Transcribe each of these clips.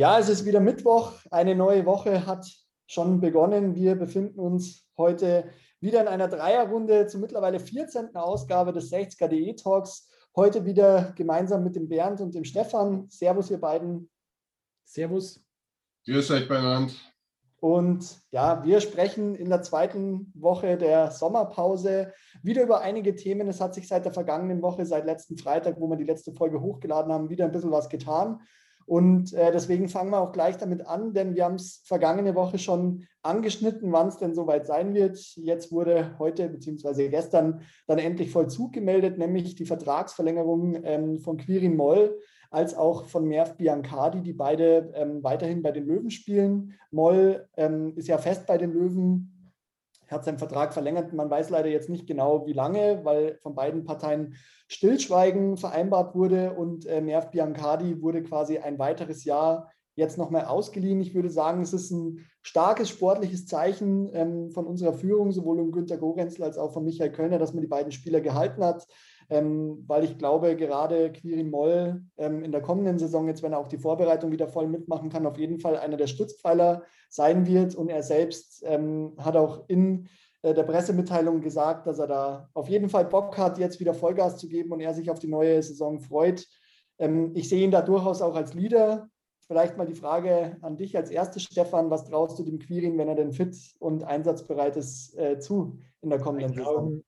Ja, es ist wieder Mittwoch. Eine neue Woche hat schon begonnen. Wir befinden uns heute wieder in einer Dreierrunde zur mittlerweile 14. Ausgabe des 60er.de Talks. Heute wieder gemeinsam mit dem Bernd und dem Stefan. Servus, ihr beiden. Servus. Grüß euch beieinander. Und ja, wir sprechen in der zweiten Woche der Sommerpause wieder über einige Themen. Es hat sich seit der vergangenen Woche, seit letzten Freitag, wo wir die letzte Folge hochgeladen haben, wieder ein bisschen was getan. Und äh, deswegen fangen wir auch gleich damit an, denn wir haben es vergangene Woche schon angeschnitten, wann es denn soweit sein wird. Jetzt wurde heute bzw. gestern dann endlich Vollzug gemeldet, nämlich die Vertragsverlängerung ähm, von Quirin Moll als auch von Merv Biancardi, die beide ähm, weiterhin bei den Löwen spielen. Moll ähm, ist ja fest bei den Löwen, hat seinen Vertrag verlängert. Man weiß leider jetzt nicht genau, wie lange, weil von beiden Parteien Stillschweigen vereinbart wurde und äh, Merv Biancardi wurde quasi ein weiteres Jahr jetzt nochmal ausgeliehen. Ich würde sagen, es ist ein starkes sportliches Zeichen ähm, von unserer Führung, sowohl um Günter Gorenzel als auch von Michael Kölner, dass man die beiden Spieler gehalten hat ähm, weil ich glaube, gerade Quirin Moll ähm, in der kommenden Saison, jetzt wenn er auch die Vorbereitung wieder voll mitmachen kann, auf jeden Fall einer der Stützpfeiler sein wird. Und er selbst ähm, hat auch in äh, der Pressemitteilung gesagt, dass er da auf jeden Fall Bock hat, jetzt wieder Vollgas zu geben und er sich auf die neue Saison freut. Ähm, ich sehe ihn da durchaus auch als Leader. Vielleicht mal die Frage an dich als erstes, Stefan. Was traust du dem Quirin, wenn er denn fit und einsatzbereit ist, äh, zu in der kommenden Saison?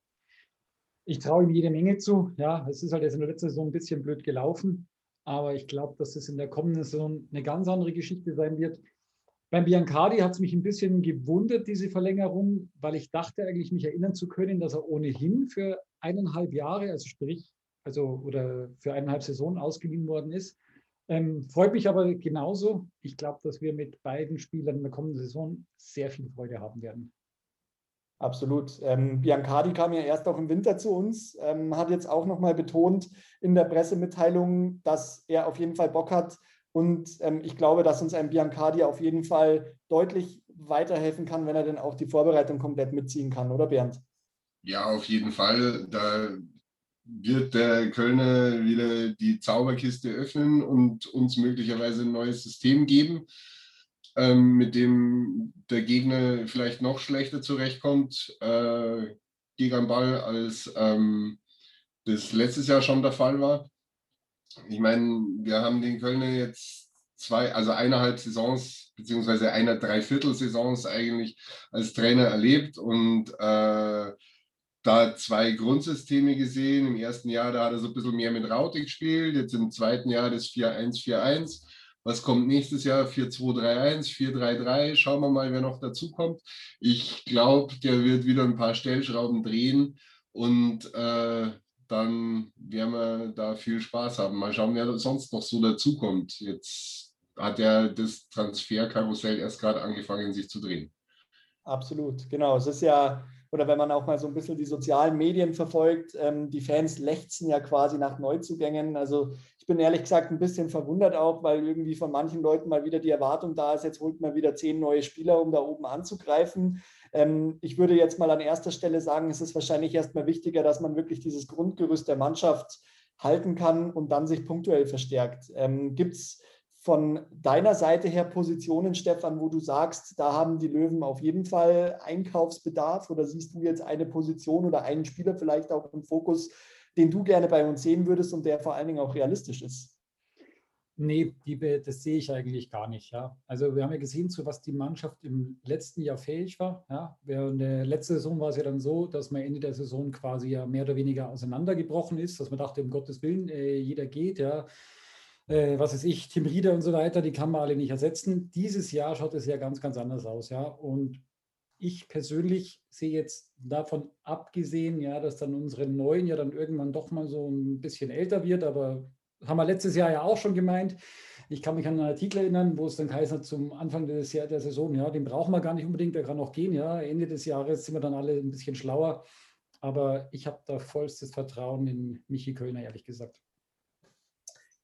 Ich traue ihm jede Menge zu. Ja, es ist halt jetzt in der letzten Saison ein bisschen blöd gelaufen, aber ich glaube, dass es in der kommenden Saison eine ganz andere Geschichte sein wird. Beim Biancardi hat es mich ein bisschen gewundert, diese Verlängerung, weil ich dachte eigentlich, mich erinnern zu können, dass er ohnehin für eineinhalb Jahre, also sprich, also oder für eineinhalb Saisonen ausgeliehen worden ist. Ähm, freut mich aber genauso. Ich glaube, dass wir mit beiden Spielern in der kommenden Saison sehr viel Freude haben werden. Absolut. Ähm, Biancardi kam ja erst auch im Winter zu uns, ähm, hat jetzt auch nochmal betont in der Pressemitteilung, dass er auf jeden Fall Bock hat. Und ähm, ich glaube, dass uns ein Biancardi auf jeden Fall deutlich weiterhelfen kann, wenn er denn auch die Vorbereitung komplett mitziehen kann, oder Bernd? Ja, auf jeden Fall. Da wird der Kölner wieder die Zauberkiste öffnen und uns möglicherweise ein neues System geben ähm, mit dem der Gegner vielleicht noch schlechter zurechtkommt äh, gegen den Ball, als ähm, das letztes Jahr schon der Fall war. Ich meine, wir haben den Kölner jetzt zwei, also eineinhalb Saisons, beziehungsweise einer Dreiviertel-Saisons eigentlich als Trainer erlebt und äh, da zwei Grundsysteme gesehen. Im ersten Jahr, da hat er so ein bisschen mehr mit Raute gespielt, jetzt im zweiten Jahr das 4-1-4-1. Was kommt nächstes Jahr? 4-2-3-1, 4-3-3. Schauen wir mal, wer noch dazu kommt. Ich glaube, der wird wieder ein paar Stellschrauben drehen und äh, dann werden wir da viel Spaß haben. Mal schauen, wer sonst noch so dazukommt. Jetzt hat ja das Transferkarussell erst gerade angefangen, sich zu drehen. Absolut, genau. Es ist ja oder wenn man auch mal so ein bisschen die sozialen Medien verfolgt, ähm, die Fans lechzen ja quasi nach Neuzugängen. Also ich bin ehrlich gesagt ein bisschen verwundert auch, weil irgendwie von manchen Leuten mal wieder die Erwartung da ist, jetzt holt man wieder zehn neue Spieler, um da oben anzugreifen. Ähm, ich würde jetzt mal an erster Stelle sagen, es ist wahrscheinlich erstmal wichtiger, dass man wirklich dieses Grundgerüst der Mannschaft halten kann und dann sich punktuell verstärkt. Ähm, Gibt es von deiner Seite her Positionen, Stefan, wo du sagst, da haben die Löwen auf jeden Fall Einkaufsbedarf oder siehst du jetzt eine Position oder einen Spieler vielleicht auch im Fokus, den du gerne bei uns sehen würdest und der vor allen Dingen auch realistisch ist? Nee, das sehe ich eigentlich gar nicht. Ja. Also wir haben ja gesehen, zu was die Mannschaft im letzten Jahr fähig war. Ja. Während der letzten Saison war es ja dann so, dass man Ende der Saison quasi ja mehr oder weniger auseinandergebrochen ist, dass man dachte, um Gottes Willen, äh, jeder geht, ja äh, was weiß ich, Tim Rieder und so weiter, die kann man alle nicht ersetzen. Dieses Jahr schaut es ja ganz, ganz anders aus, ja. Und ich persönlich sehe jetzt davon abgesehen, ja, dass dann unsere Neuen ja dann irgendwann doch mal so ein bisschen älter wird, aber haben wir letztes Jahr ja auch schon gemeint. Ich kann mich an einen Artikel erinnern, wo es dann heißt zum Anfang des Jahr, der Saison, ja, den brauchen wir gar nicht unbedingt, der kann noch gehen, ja. Ende des Jahres sind wir dann alle ein bisschen schlauer. Aber ich habe da vollstes Vertrauen in Michi Kölner, ehrlich gesagt.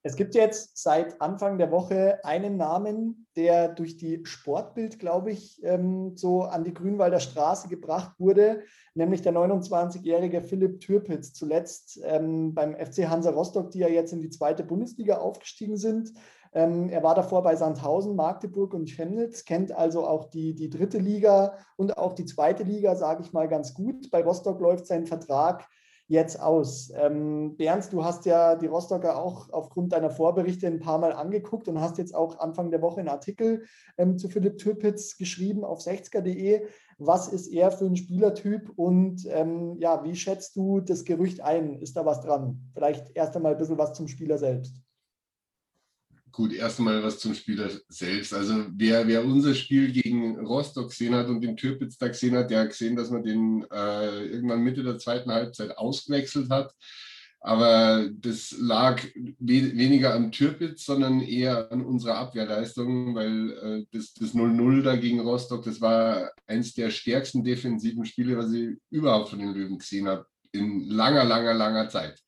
Es gibt jetzt seit Anfang der Woche einen Namen, der durch die Sportbild, glaube ich, ähm, so an die Grünwalder Straße gebracht wurde, nämlich der 29-jährige Philipp Türpitz, zuletzt ähm, beim FC Hansa Rostock, die ja jetzt in die zweite Bundesliga aufgestiegen sind. Ähm, er war davor bei Sandhausen, Magdeburg und Chemnitz, kennt also auch die, die dritte Liga und auch die zweite Liga, sage ich mal, ganz gut. Bei Rostock läuft sein Vertrag jetzt aus. Ähm, Bernd, du hast ja die Rostocker auch aufgrund deiner Vorberichte ein paar Mal angeguckt und hast jetzt auch Anfang der Woche einen Artikel ähm, zu Philipp Türpitz geschrieben auf 60er.de. Was ist er für ein Spielertyp und ähm, ja, wie schätzt du das Gerücht ein? Ist da was dran? Vielleicht erst einmal ein bisschen was zum Spieler selbst. Gut, erst einmal was zum Spieler selbst. Also wer, wer unser Spiel gegen Rostock gesehen hat und den Türpitz da gesehen hat, der hat gesehen, dass man den äh, irgendwann Mitte der zweiten Halbzeit ausgewechselt hat. Aber das lag we weniger am Türpitz, sondern eher an unserer Abwehrleistung, weil äh, das 0-0 da gegen Rostock, das war eins der stärksten defensiven Spiele, was ich überhaupt von den Löwen gesehen habe, in langer, langer, langer Zeit.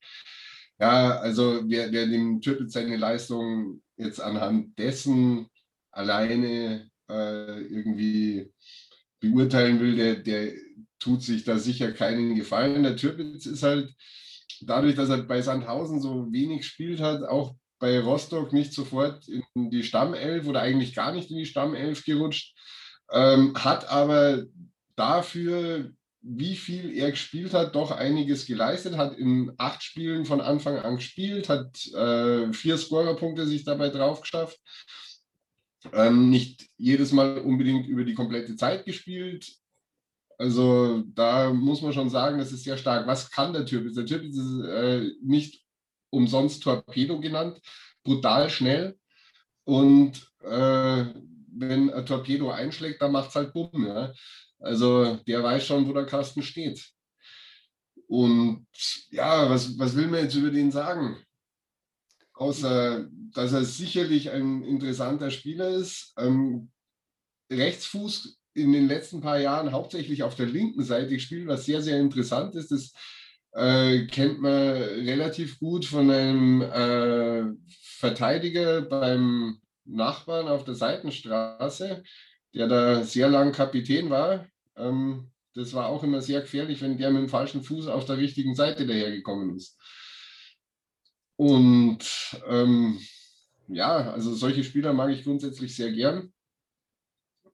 Ja, also wer, wer dem Türpitz seine Leistung jetzt anhand dessen alleine äh, irgendwie beurteilen will, der, der tut sich da sicher keinen Gefallen. Der Türpitz ist halt dadurch, dass er bei Sandhausen so wenig gespielt hat, auch bei Rostock nicht sofort in die Stammelf oder eigentlich gar nicht in die Stammelf gerutscht, ähm, hat aber dafür wie viel er gespielt hat, doch einiges geleistet, hat in acht Spielen von Anfang an gespielt, hat äh, vier Scorerpunkte sich dabei drauf geschafft. Ähm, nicht jedes Mal unbedingt über die komplette Zeit gespielt. Also da muss man schon sagen, das ist sehr stark. Was kann der Typ? Der Typ ist äh, nicht umsonst Torpedo genannt, brutal schnell. Und äh, wenn ein Torpedo einschlägt, dann macht es halt Bumm. Ja? Also der weiß schon, wo der Kasten steht. Und ja, was, was will man jetzt über den sagen? Außer, dass er sicherlich ein interessanter Spieler ist. Ähm, Rechtsfuß in den letzten paar Jahren hauptsächlich auf der linken Seite gespielt, was sehr, sehr interessant ist. Das äh, kennt man relativ gut von einem äh, Verteidiger beim Nachbarn auf der Seitenstraße, der da sehr lang Kapitän war. Ähm, das war auch immer sehr gefährlich, wenn der mit dem falschen Fuß auf der richtigen Seite dahergekommen ist. Und ähm, ja, also solche Spieler mag ich grundsätzlich sehr gern.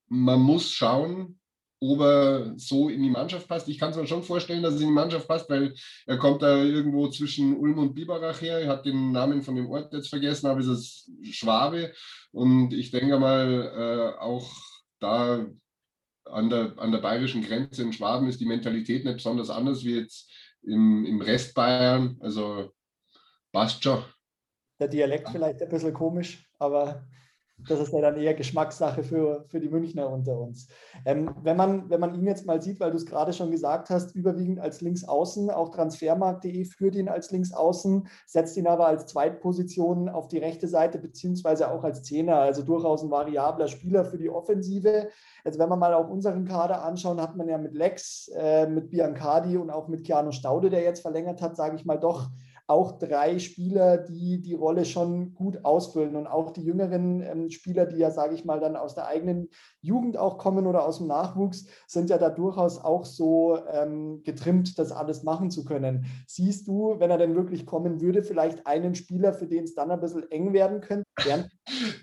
Man muss schauen, ob er so in die Mannschaft passt. Ich kann es mir schon vorstellen, dass es in die Mannschaft passt, weil er kommt da irgendwo zwischen Ulm und Biberach her. Er hat den Namen von dem Ort jetzt vergessen, aber es ist Schwabe. Und ich denke mal, äh, auch da an der, an der bayerischen Grenze in Schwaben ist die Mentalität nicht besonders anders wie jetzt im, im Rest Bayern. Also passt schon. Der Dialekt vielleicht ein bisschen komisch, aber das ist ja dann eher Geschmackssache für, für die Münchner unter uns. Ähm, wenn, man, wenn man ihn jetzt mal sieht, weil du es gerade schon gesagt hast, überwiegend als Linksaußen, auch transfermarkt.de führt ihn als Linksaußen, setzt ihn aber als Zweitposition auf die rechte Seite, beziehungsweise auch als Zehner, also durchaus ein variabler Spieler für die Offensive. Also wenn wir mal auch unseren Kader anschauen, hat man ja mit Lex, äh, mit Biancardi und auch mit Keanu Staude, der jetzt verlängert hat, sage ich mal doch auch drei Spieler, die die Rolle schon gut ausfüllen. Und auch die jüngeren ähm, Spieler, die ja, sage ich mal, dann aus der eigenen Jugend auch kommen oder aus dem Nachwuchs, sind ja da durchaus auch so ähm, getrimmt, das alles machen zu können. Siehst du, wenn er denn wirklich kommen würde, vielleicht einen Spieler, für den es dann ein bisschen eng werden könnte?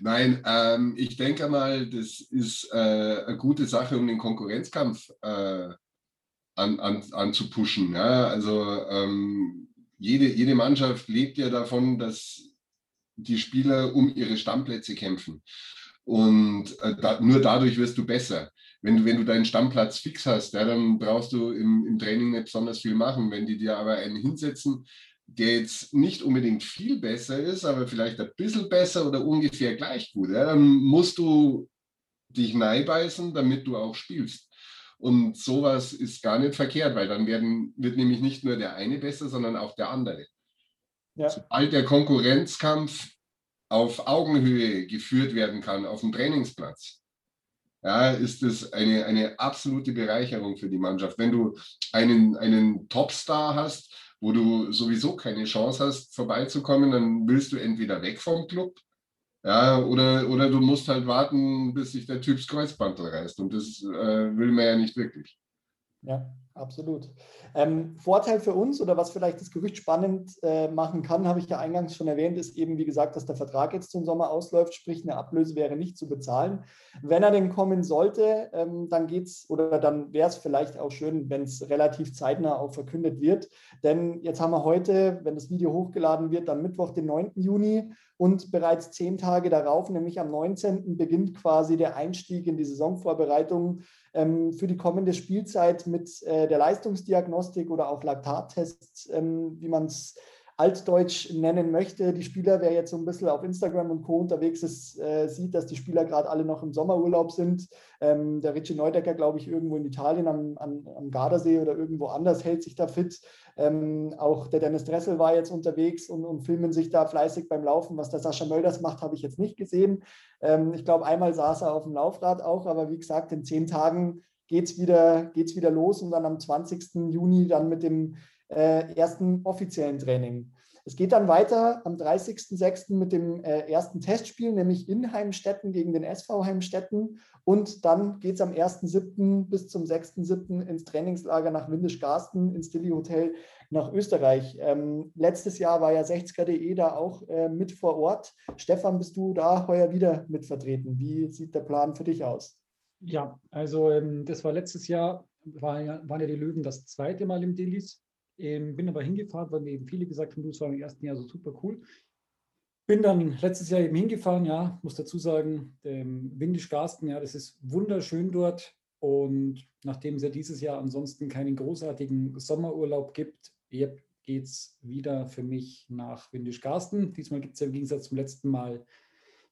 Nein, ähm, ich denke mal, das ist äh, eine gute Sache, um den Konkurrenzkampf äh, an, an. Ja? Also ähm, jede, jede Mannschaft lebt ja davon, dass die Spieler um ihre Stammplätze kämpfen. Und äh, da, nur dadurch wirst du besser. Wenn du, wenn du deinen Stammplatz fix hast, ja, dann brauchst du im, im Training nicht besonders viel machen. Wenn die dir aber einen hinsetzen, der jetzt nicht unbedingt viel besser ist, aber vielleicht ein bisschen besser oder ungefähr gleich gut, ja, dann musst du dich neibeißen, damit du auch spielst. Und sowas ist gar nicht verkehrt, weil dann werden, wird nämlich nicht nur der eine besser, sondern auch der andere. Ja. Sobald der Konkurrenzkampf auf Augenhöhe geführt werden kann, auf dem Trainingsplatz, ja, ist es eine, eine absolute Bereicherung für die Mannschaft. Wenn du einen, einen Topstar hast, wo du sowieso keine Chance hast, vorbeizukommen, dann willst du entweder weg vom Club ja, oder, oder du musst halt warten, bis sich der Typ das Kreuzband reißt. Und das äh, will man ja nicht wirklich. Ja, Absolut. Ähm, Vorteil für uns oder was vielleicht das Gerücht spannend äh, machen kann, habe ich ja eingangs schon erwähnt, ist eben, wie gesagt, dass der Vertrag jetzt zum Sommer ausläuft, sprich eine Ablöse wäre nicht zu bezahlen. Wenn er denn kommen sollte, ähm, dann geht's oder dann wäre es vielleicht auch schön, wenn es relativ zeitnah auch verkündet wird. Denn jetzt haben wir heute, wenn das Video hochgeladen wird, am Mittwoch, den 9. Juni und bereits zehn Tage darauf, nämlich am 19. beginnt quasi der Einstieg in die Saisonvorbereitung ähm, für die kommende Spielzeit mit äh, der Leistungsdiagnostik oder auch Laktattests, ähm, wie man es altdeutsch nennen möchte. Die Spieler, wer jetzt so ein bisschen auf Instagram und Co. unterwegs ist, äh, sieht, dass die Spieler gerade alle noch im Sommerurlaub sind. Ähm, der Richie Neudecker, glaube ich, irgendwo in Italien am, am, am, Gardasee oder irgendwo anders hält sich da fit. Ähm, auch der Dennis Dressel war jetzt unterwegs und, und, filmen sich da fleißig beim Laufen. Was der Sascha Mölders macht, habe ich jetzt nicht gesehen. Ähm, ich glaube, einmal saß er auf dem Laufrad auch, aber wie gesagt, in zehn Tagen geht es wieder, geht's wieder los und dann am 20. Juni dann mit dem äh, ersten offiziellen Training. Es geht dann weiter am 30.06. mit dem äh, ersten Testspiel, nämlich in Heimstetten gegen den SV Heimstetten. Und dann geht es am 1.07. bis zum 6.07. ins Trainingslager nach Windisch-Garsten, ins Dilly Hotel nach Österreich. Ähm, letztes Jahr war ja 60er.de da auch äh, mit vor Ort. Stefan, bist du da heuer wieder mit vertreten? Wie sieht der Plan für dich aus? Ja, also ähm, das war letztes Jahr, war waren ja die Löwen das zweite Mal im Dillis. Ähm, bin aber hingefahren, weil mir eben viele gesagt haben, du, es war im ersten Jahr so super cool. Bin dann letztes Jahr eben hingefahren, ja, muss dazu sagen, ähm, Windisch-Garsten, ja, das ist wunderschön dort. Und nachdem es ja dieses Jahr ansonsten keinen großartigen Sommerurlaub gibt, geht es wieder für mich nach Windisch-Garsten. Diesmal gibt es ja im Gegensatz zum letzten Mal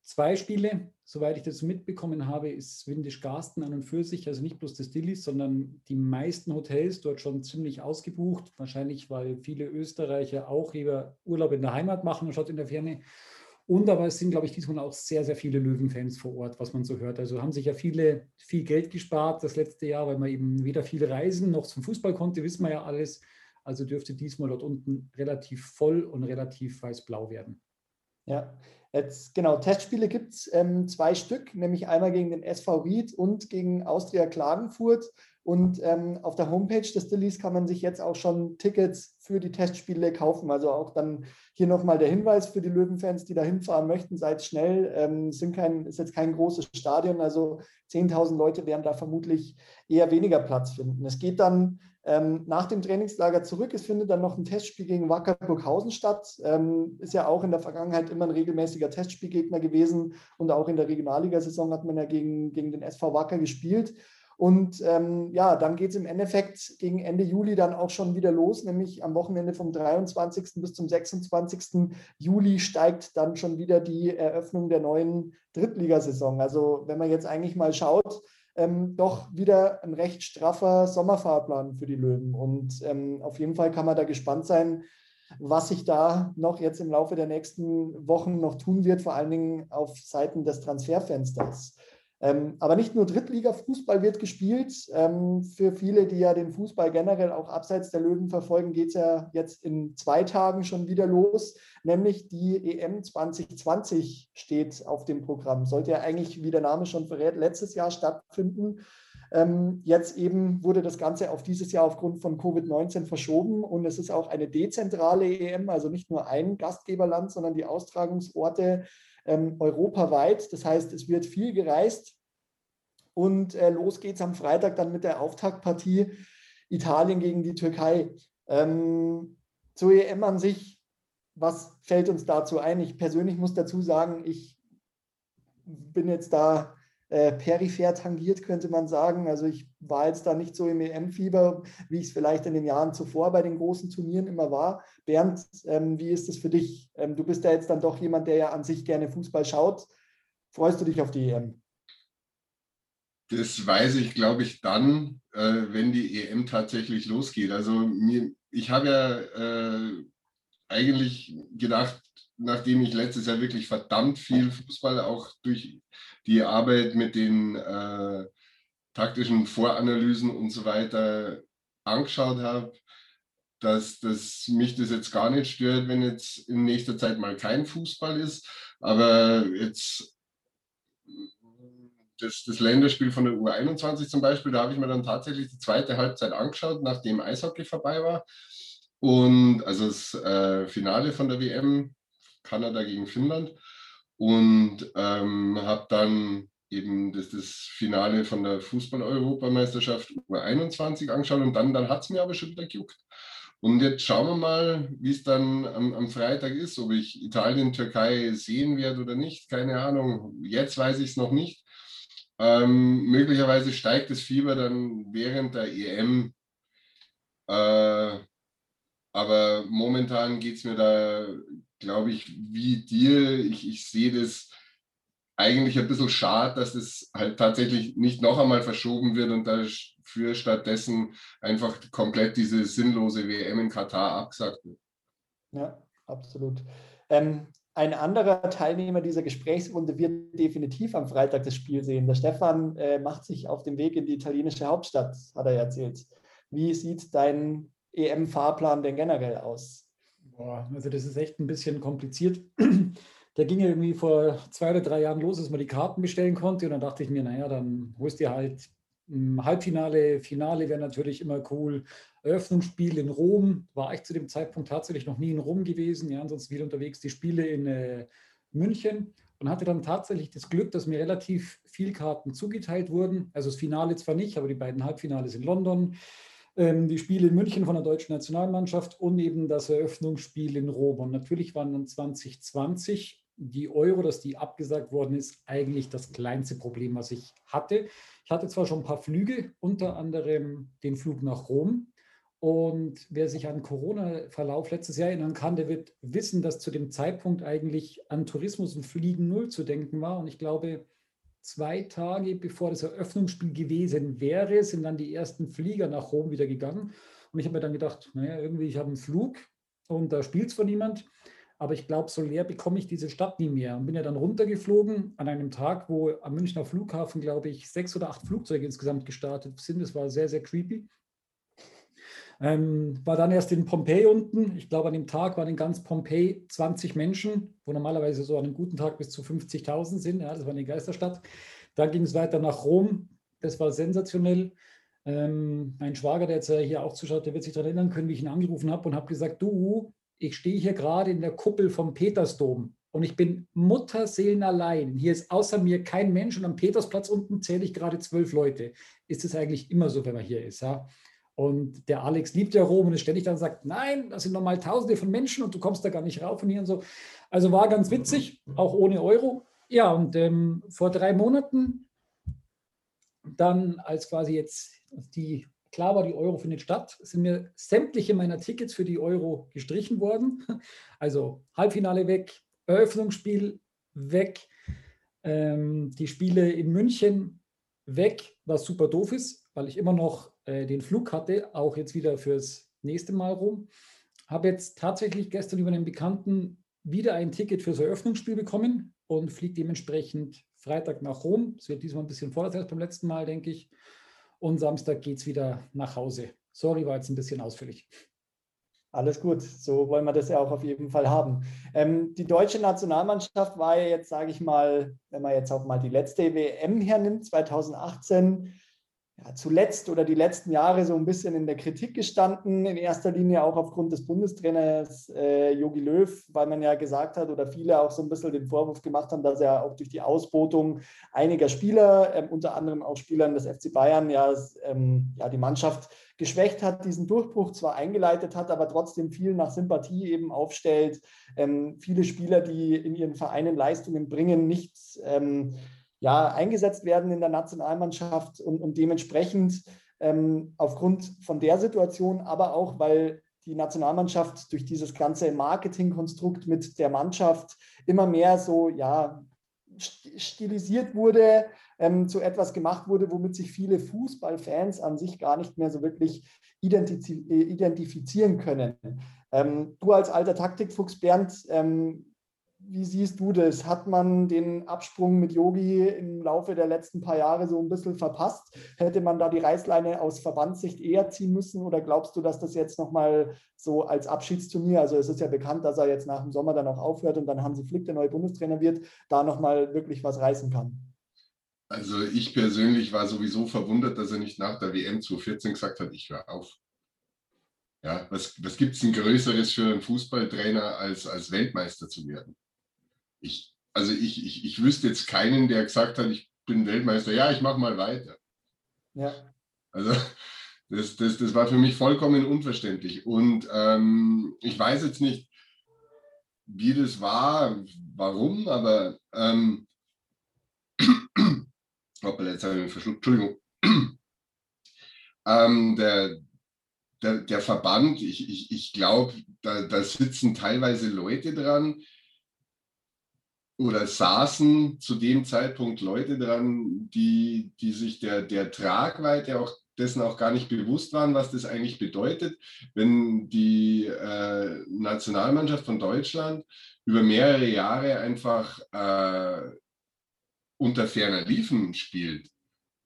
zwei Spiele. Soweit ich das mitbekommen habe, ist Windisch-Garsten an und für sich, also nicht bloß das Dillis, sondern die meisten Hotels dort schon ziemlich ausgebucht. Wahrscheinlich, weil viele Österreicher auch lieber Urlaub in der Heimat machen anstatt in der Ferne. Und aber es sind, glaube ich, diesmal auch sehr, sehr viele Löwenfans vor Ort, was man so hört. Also haben sich ja viele viel Geld gespart das letzte Jahr, weil man eben weder viel reisen noch zum Fußball konnte, wissen wir ja alles. Also dürfte diesmal dort unten relativ voll und relativ weiß-blau werden. Ja, Jetzt, genau, Testspiele gibt es ähm, zwei Stück, nämlich einmal gegen den SV Ried und gegen Austria Klagenfurt. Und ähm, auf der Homepage des Dillies kann man sich jetzt auch schon Tickets für die Testspiele kaufen. Also auch dann hier nochmal der Hinweis für die Löwenfans, die da hinfahren möchten, seid schnell. Ähm, sind kein, ist jetzt kein großes Stadion, also 10.000 Leute werden da vermutlich eher weniger Platz finden. Es geht dann ähm, nach dem Trainingslager zurück. Es findet dann noch ein Testspiel gegen Wacker Burghausen statt. Ähm, ist ja auch in der Vergangenheit immer ein regelmäßiger Testspielgegner gewesen und auch in der Regionalligasaison hat man ja gegen, gegen den SV Wacker gespielt. Und ähm, ja, dann geht es im Endeffekt gegen Ende Juli dann auch schon wieder los, nämlich am Wochenende vom 23. bis zum 26. Juli steigt dann schon wieder die Eröffnung der neuen Drittligasaison. Also wenn man jetzt eigentlich mal schaut, ähm, doch wieder ein recht straffer Sommerfahrplan für die Löwen. Und ähm, auf jeden Fall kann man da gespannt sein, was sich da noch jetzt im Laufe der nächsten Wochen noch tun wird, vor allen Dingen auf Seiten des Transferfensters. Ähm, aber nicht nur Drittliga-Fußball wird gespielt. Ähm, für viele, die ja den Fußball generell auch abseits der Löwen verfolgen, geht es ja jetzt in zwei Tagen schon wieder los. Nämlich die EM 2020 steht auf dem Programm. Sollte ja eigentlich, wie der Name schon verrät, letztes Jahr stattfinden. Ähm, jetzt eben wurde das Ganze auf dieses Jahr aufgrund von Covid-19 verschoben und es ist auch eine dezentrale EM, also nicht nur ein Gastgeberland, sondern die Austragungsorte ähm, europaweit. Das heißt, es wird viel gereist und äh, los geht's am Freitag dann mit der Auftaktpartie Italien gegen die Türkei. Ähm, zur EM an sich, was fällt uns dazu ein? Ich persönlich muss dazu sagen, ich bin jetzt da äh, peripher tangiert, könnte man sagen. Also ich war jetzt da nicht so im EM-Fieber, wie ich es vielleicht in den Jahren zuvor bei den großen Turnieren immer war. Bernd, ähm, wie ist es für dich? Ähm, du bist ja jetzt dann doch jemand, der ja an sich gerne Fußball schaut. Freust du dich auf die EM? Das weiß ich, glaube ich, dann, äh, wenn die EM tatsächlich losgeht. Also mir, ich habe ja äh, eigentlich gedacht, nachdem ich letztes Jahr wirklich verdammt viel Fußball auch durch die Arbeit mit den äh, taktischen Voranalysen und so weiter angeschaut habe, dass, dass mich das jetzt gar nicht stört, wenn jetzt in nächster Zeit mal kein Fußball ist. Aber jetzt das, das Länderspiel von der U21 zum Beispiel, da habe ich mir dann tatsächlich die zweite Halbzeit angeschaut, nachdem Eishockey vorbei war. Und also das äh, Finale von der WM, Kanada gegen Finnland. Und ähm, habe dann eben das, das Finale von der Fußball-Europameisterschaft U21 angeschaut und dann, dann hat es mir aber schon wieder gejuckt. Und jetzt schauen wir mal, wie es dann am, am, Freitag ist, ob ich Italien, Türkei sehen werde oder nicht. Keine Ahnung. Jetzt weiß ich es noch nicht. Ähm, möglicherweise steigt das Fieber dann während der EM. Äh, aber momentan geht es mir da, glaube ich, wie dir. Ich, ich sehe das eigentlich ein bisschen schade, dass es halt tatsächlich nicht noch einmal verschoben wird und dafür stattdessen einfach komplett diese sinnlose WM in Katar abgesagt wird. Ja, absolut. Ähm, ein anderer Teilnehmer dieser Gesprächsrunde wird definitiv am Freitag das Spiel sehen. Der Stefan äh, macht sich auf den Weg in die italienische Hauptstadt, hat er erzählt. Wie sieht dein EM-Fahrplan denn generell aus? Boah, also das ist echt ein bisschen kompliziert der ging irgendwie vor zwei oder drei Jahren los, dass man die Karten bestellen konnte. Und dann dachte ich mir, naja, dann holst du halt Halbfinale, Finale wäre natürlich immer cool. Eröffnungsspiel in Rom, war ich zu dem Zeitpunkt tatsächlich noch nie in Rom gewesen, ja, ansonsten wieder unterwegs. Die Spiele in äh, München und hatte dann tatsächlich das Glück, dass mir relativ viel Karten zugeteilt wurden. Also das Finale zwar nicht, aber die beiden Halbfinales in London, die Spiele in München von der deutschen Nationalmannschaft und eben das Eröffnungsspiel in Rom. Und natürlich waren dann 2020 die Euro, dass die abgesagt worden ist, eigentlich das kleinste Problem, was ich hatte. Ich hatte zwar schon ein paar Flüge, unter anderem den Flug nach Rom. Und wer sich an Corona-Verlauf letztes Jahr erinnern kann, der wird wissen, dass zu dem Zeitpunkt eigentlich an Tourismus und Fliegen null zu denken war. Und ich glaube, zwei Tage bevor das Eröffnungsspiel gewesen wäre, sind dann die ersten Flieger nach Rom wieder gegangen. Und ich habe mir dann gedacht, naja, irgendwie, ich habe einen Flug und da spielt es von niemand aber ich glaube, so leer bekomme ich diese Stadt nie mehr. Und bin ja dann runtergeflogen an einem Tag, wo am Münchner Flughafen, glaube ich, sechs oder acht Flugzeuge insgesamt gestartet sind. Das war sehr, sehr creepy. Ähm, war dann erst in Pompeji unten. Ich glaube, an dem Tag waren in ganz Pompeji 20 Menschen, wo normalerweise so an einem guten Tag bis zu 50.000 sind. Ja, das war eine Geisterstadt. Dann ging es weiter nach Rom. Das war sensationell. Ähm, mein Schwager, der jetzt hier auch zuschaut, der wird sich daran erinnern können, wie ich ihn angerufen habe und habe gesagt, du, ich stehe hier gerade in der Kuppel vom Petersdom und ich bin Mutterseelenallein. Hier ist außer mir kein Mensch und am Petersplatz unten zähle ich gerade zwölf Leute. Ist es eigentlich immer so, wenn man hier ist? Ja? Und der Alex liebt ja Rom und ist ständig dann sagt, nein, das sind nochmal Tausende von Menschen und du kommst da gar nicht rauf und hier und so. Also war ganz witzig, auch ohne Euro. Ja, und ähm, vor drei Monaten, dann als quasi jetzt die Klar war, die Euro findet statt, sind mir sämtliche meiner Tickets für die Euro gestrichen worden. Also Halbfinale weg, Eröffnungsspiel weg, ähm, die Spiele in München weg, was super doof ist, weil ich immer noch äh, den Flug hatte, auch jetzt wieder fürs nächste Mal rum. Habe jetzt tatsächlich gestern über einen Bekannten wieder ein Ticket fürs Eröffnungsspiel bekommen und fliege dementsprechend Freitag nach Rom. Es wird diesmal ein bisschen vorwärts als beim letzten Mal, denke ich und Samstag geht es wieder nach Hause. Sorry, war jetzt ein bisschen ausführlich. Alles gut, so wollen wir das ja auch auf jeden Fall haben. Ähm, die deutsche Nationalmannschaft war ja jetzt, sage ich mal, wenn man jetzt auch mal die letzte WM hernimmt, 2018, ja, zuletzt oder die letzten Jahre so ein bisschen in der Kritik gestanden, in erster Linie auch aufgrund des Bundestrainers Jogi äh, Löw, weil man ja gesagt hat oder viele auch so ein bisschen den Vorwurf gemacht haben, dass er auch durch die Ausbotung einiger Spieler, äh, unter anderem auch Spielern des FC Bayern, ja, ähm, ja die Mannschaft geschwächt hat, diesen Durchbruch zwar eingeleitet hat, aber trotzdem viel nach Sympathie eben aufstellt. Ähm, viele Spieler, die in ihren Vereinen Leistungen bringen, nicht ähm, ja, eingesetzt werden in der Nationalmannschaft und, und dementsprechend ähm, aufgrund von der Situation, aber auch, weil die Nationalmannschaft durch dieses ganze Marketingkonstrukt mit der Mannschaft immer mehr so, ja, stilisiert wurde, ähm, zu etwas gemacht wurde, womit sich viele Fußballfans an sich gar nicht mehr so wirklich identifizieren können. Ähm, du als alter Taktikfuchs, Bernd, ähm, wie siehst du das? Hat man den Absprung mit Yogi im Laufe der letzten paar Jahre so ein bisschen verpasst? Hätte man da die Reißleine aus Verbandssicht eher ziehen müssen oder glaubst du, dass das jetzt nochmal so als Abschiedsturnier, also es ist ja bekannt, dass er jetzt nach dem Sommer dann auch aufhört und dann Hansi Flick der neue Bundestrainer wird, da nochmal wirklich was reißen kann? Also ich persönlich war sowieso verwundert, dass er nicht nach der WM 2014 gesagt hat, ich höre auf. Ja, was, was gibt es denn Größeres für einen Fußballtrainer, als, als Weltmeister zu werden? Ich, also ich, ich, ich wüsste jetzt keinen, der gesagt hat, ich bin Weltmeister, ja, ich mache mal weiter. Ja. Also das, das, das war für mich vollkommen unverständlich. Und ähm, ich weiß jetzt nicht, wie das war, warum, aber ähm, hoppala, jetzt habe ich mich verschluckt, Entschuldigung. Ähm, der, der, der Verband, ich, ich, ich glaube, da, da sitzen teilweise Leute dran oder saßen zu dem Zeitpunkt Leute dran, die, die sich der, der Tragweite auch dessen auch gar nicht bewusst waren, was das eigentlich bedeutet, wenn die äh, Nationalmannschaft von Deutschland über mehrere Jahre einfach äh, unter ferner Liefen spielt.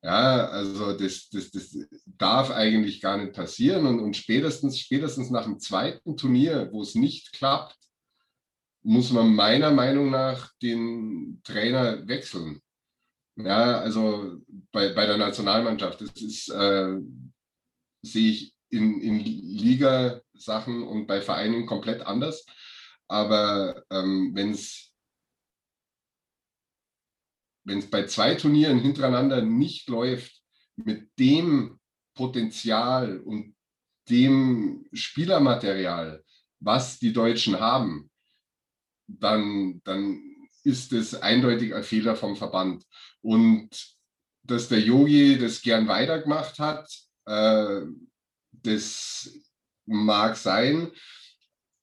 Ja, also das, das, das darf eigentlich gar nicht passieren. Und, und spätestens, spätestens nach dem zweiten Turnier, wo es nicht klappt, muss man meiner Meinung nach den Trainer wechseln. Ja, also bei, bei der Nationalmannschaft, das ist, äh, sehe ich in, in Liga-Sachen und bei Vereinen komplett anders. Aber ähm, wenn es wenn es bei zwei Turnieren hintereinander nicht läuft mit dem Potenzial und dem Spielermaterial, was die Deutschen haben, dann, dann ist es eindeutig ein Fehler vom Verband. Und dass der Yogi das gern weitergemacht hat, äh, das mag sein.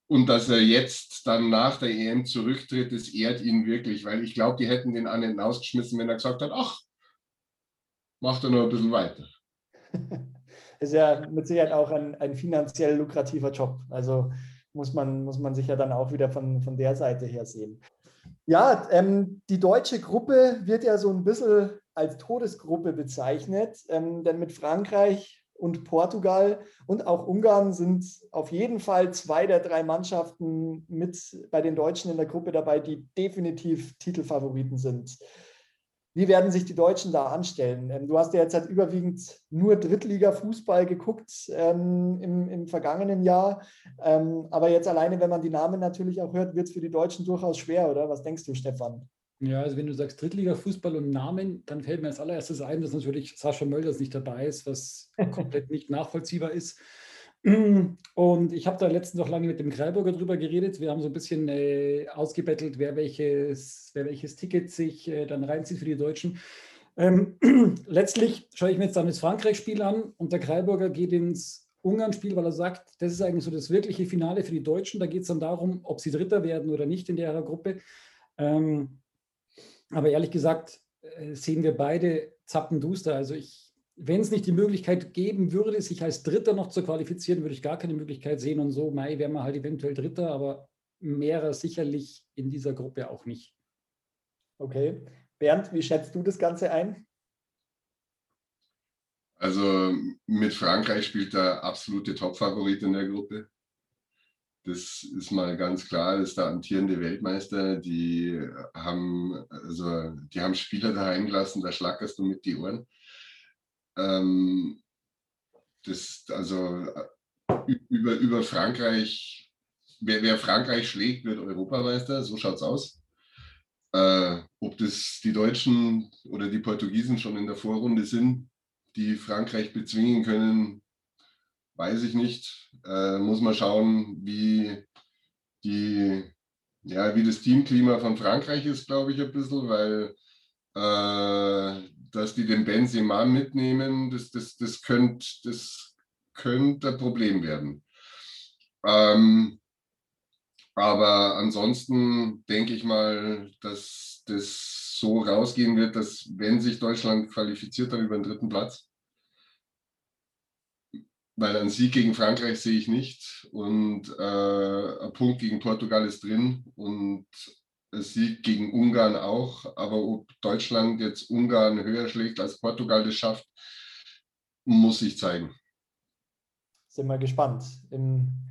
Und dass er jetzt dann nach der EM zurücktritt, das ehrt ihn wirklich, weil ich glaube, die hätten den anderen ausgeschmissen, wenn er gesagt hat, ach, macht er noch ein bisschen weiter. ist ja mit Sicherheit auch ein, ein finanziell lukrativer Job. Also muss man, muss man sich ja dann auch wieder von, von der Seite her sehen. Ja, ähm, die deutsche Gruppe wird ja so ein bisschen als Todesgruppe bezeichnet, ähm, denn mit Frankreich und Portugal und auch Ungarn sind auf jeden Fall zwei der drei Mannschaften mit bei den Deutschen in der Gruppe dabei, die definitiv Titelfavoriten sind. Wie werden sich die Deutschen da anstellen? Ähm, du hast ja jetzt halt überwiegend nur Drittliga-Fußball geguckt ähm, im, im, vergangenen Jahr. Ähm, aber jetzt alleine, wenn man die Namen natürlich auch hört, wird es für die Deutschen durchaus schwer, oder? Was denkst du, Stefan? Ja, also wenn du sagst Drittliga-Fußball und Namen, dann fällt mir als allererstes ein, dass natürlich Sascha Mölders nicht dabei ist, was komplett nicht nachvollziehbar ist. Und ich habe da letztens noch lange mit dem Kreiburger drüber geredet. Wir haben so ein bisschen äh, ausgebettelt, wer welches, wer welches Ticket sich äh, dann reinzieht für die Deutschen. Ähm, letztlich schaue ich mir jetzt dann das Frankreich-Spiel an und der Kreiburger geht ins Ungarn-Spiel, weil er sagt, das ist eigentlich so das wirkliche Finale für die Deutschen. Da geht es dann darum, ob sie Dritter werden oder nicht in der Gruppe. Ähm, aber ehrlich gesagt äh, sehen wir beide zappenduster. Also ich, wenn es nicht die Möglichkeit geben würde, sich als Dritter noch zu qualifizieren, würde ich gar keine Möglichkeit sehen. Und so, Mai wäre man halt eventuell Dritter, aber mehrer sicherlich in dieser Gruppe auch nicht. Okay. Bernd, wie schätzt du das Ganze ein? Also mit Frankreich spielt der absolute Top-Favorit in der Gruppe. Das ist mal ganz klar, das ist der amtierende Weltmeister. Die haben, also, die haben Spieler daheim gelassen, da schlackerst du mit die Ohren. Ähm, das, also über, über Frankreich, wer, wer Frankreich schlägt, wird Europameister, so schaut es aus. Äh, ob das die Deutschen oder die Portugiesen schon in der Vorrunde sind, die Frankreich bezwingen können, weiß ich nicht. Äh, muss man schauen, wie die, ja, wie das Teamklima von Frankreich ist, glaube ich, ein bisschen, weil äh, dass die den Benzema mitnehmen, das, das, das könnte das könnt ein Problem werden. Ähm, aber ansonsten denke ich mal, dass das so rausgehen wird, dass wenn sich Deutschland qualifiziert hat über den dritten Platz, weil ein Sieg gegen Frankreich sehe ich nicht und äh, ein Punkt gegen Portugal ist drin und Sieg gegen Ungarn auch. Aber ob Deutschland jetzt Ungarn höher schlägt als Portugal das schafft, muss sich zeigen. Sind wir gespannt. Im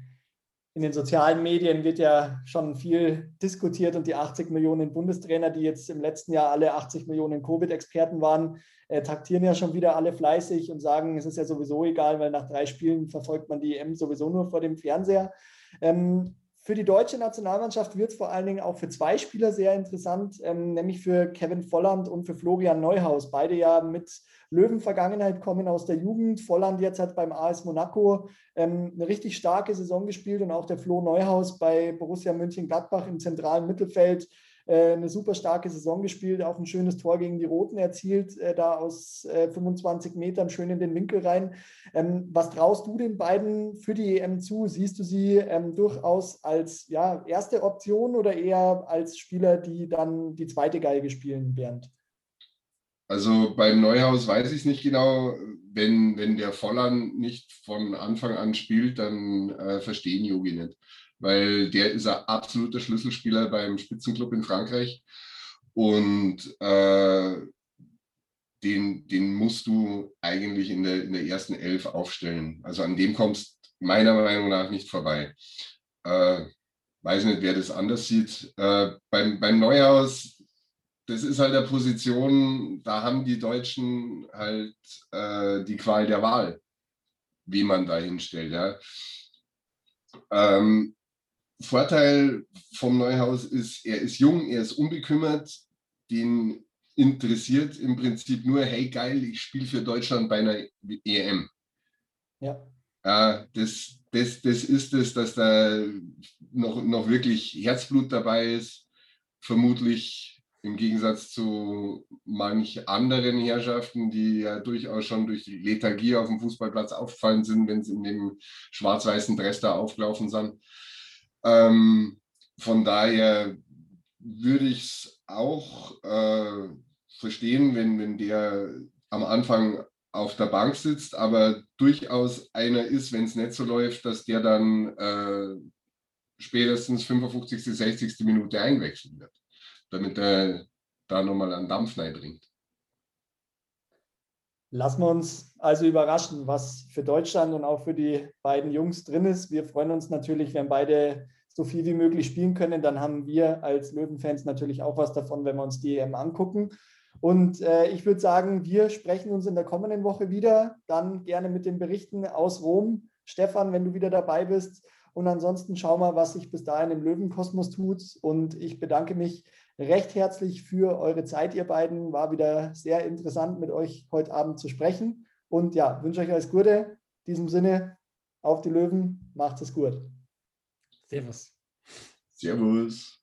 in den sozialen Medien wird ja schon viel diskutiert und die 80 Millionen Bundestrainer, die jetzt im letzten Jahr alle 80 Millionen Covid-Experten waren, äh, taktieren ja schon wieder alle fleißig und sagen, es ist ja sowieso egal, weil nach drei Spielen verfolgt man die EM sowieso nur vor dem Fernseher. Ähm, für die deutsche Nationalmannschaft wird es vor allen Dingen auch für zwei Spieler sehr interessant, ähm, nämlich für Kevin Volland und für Florian Neuhaus. Beide ja mit Löwen-Vergangenheit kommen aus der Jugend. Volland jetzt hat beim AS Monaco ähm, eine richtig starke Saison gespielt und auch der Flo Neuhaus bei Borussia Mönchengladbach im zentralen Mittelfeld eine super starke Saison gespielt, auch ein schönes Tor gegen die Roten erzielt, äh, da aus 25 äh, Metern schön in den Winkel rein. Ähm, was traust du den beiden für die EM zu? Siehst du sie ähm, durchaus als ja, erste Option oder eher als Spieler, die dann die zweite Geige spielen, Bernd? Also beim Neuhaus weiß ich nicht genau. Wenn, wenn der Volland nicht von Anfang an spielt, dann äh, verstehen Yogi nicht weil der ist ein absoluter Schlüsselspieler beim Spitzenclub in Frankreich. Und äh, den, den musst du eigentlich in der, in der ersten Elf aufstellen. Also an dem kommst meiner Meinung nach nicht vorbei. Äh, weiß nicht, wer das anders sieht. Äh, beim, beim Neuhaus, das ist halt eine Position, da haben die Deutschen halt äh, die Qual der Wahl, wie man da hinstellt. Ja. Ähm, Vorteil vom Neuhaus ist, er ist jung, er ist unbekümmert, den interessiert im Prinzip nur, hey geil, ich spiele für Deutschland bei einer EM. Ja. Äh, das, das, das ist es, dass da noch, noch wirklich Herzblut dabei ist. Vermutlich im Gegensatz zu manch anderen Herrschaften, die ja durchaus schon durch die Lethargie auf dem Fußballplatz aufgefallen sind, wenn sie in dem schwarz-weißen Dress da aufgelaufen sind. Ähm, von daher würde ich es auch äh, verstehen, wenn, wenn der am Anfang auf der Bank sitzt, aber durchaus einer ist, wenn es nicht so läuft, dass der dann äh, spätestens 55., 60. Minute eingewechselt wird, damit er da nochmal einen Dampf bringt. Lassen wir uns also überraschen, was für Deutschland und auch für die beiden Jungs drin ist. Wir freuen uns natürlich, wenn beide so viel wie möglich spielen können. Dann haben wir als Löwenfans natürlich auch was davon, wenn wir uns die EM angucken. Und äh, ich würde sagen, wir sprechen uns in der kommenden Woche wieder. Dann gerne mit den Berichten aus Rom. Stefan, wenn du wieder dabei bist. Und ansonsten schau mal, was sich bis dahin im Löwenkosmos tut. Und ich bedanke mich recht herzlich für eure Zeit, ihr beiden. War wieder sehr interessant, mit euch heute Abend zu sprechen. Und ja, wünsche euch alles Gute. In diesem Sinne, auf die Löwen, macht es gut. Servus. Servus.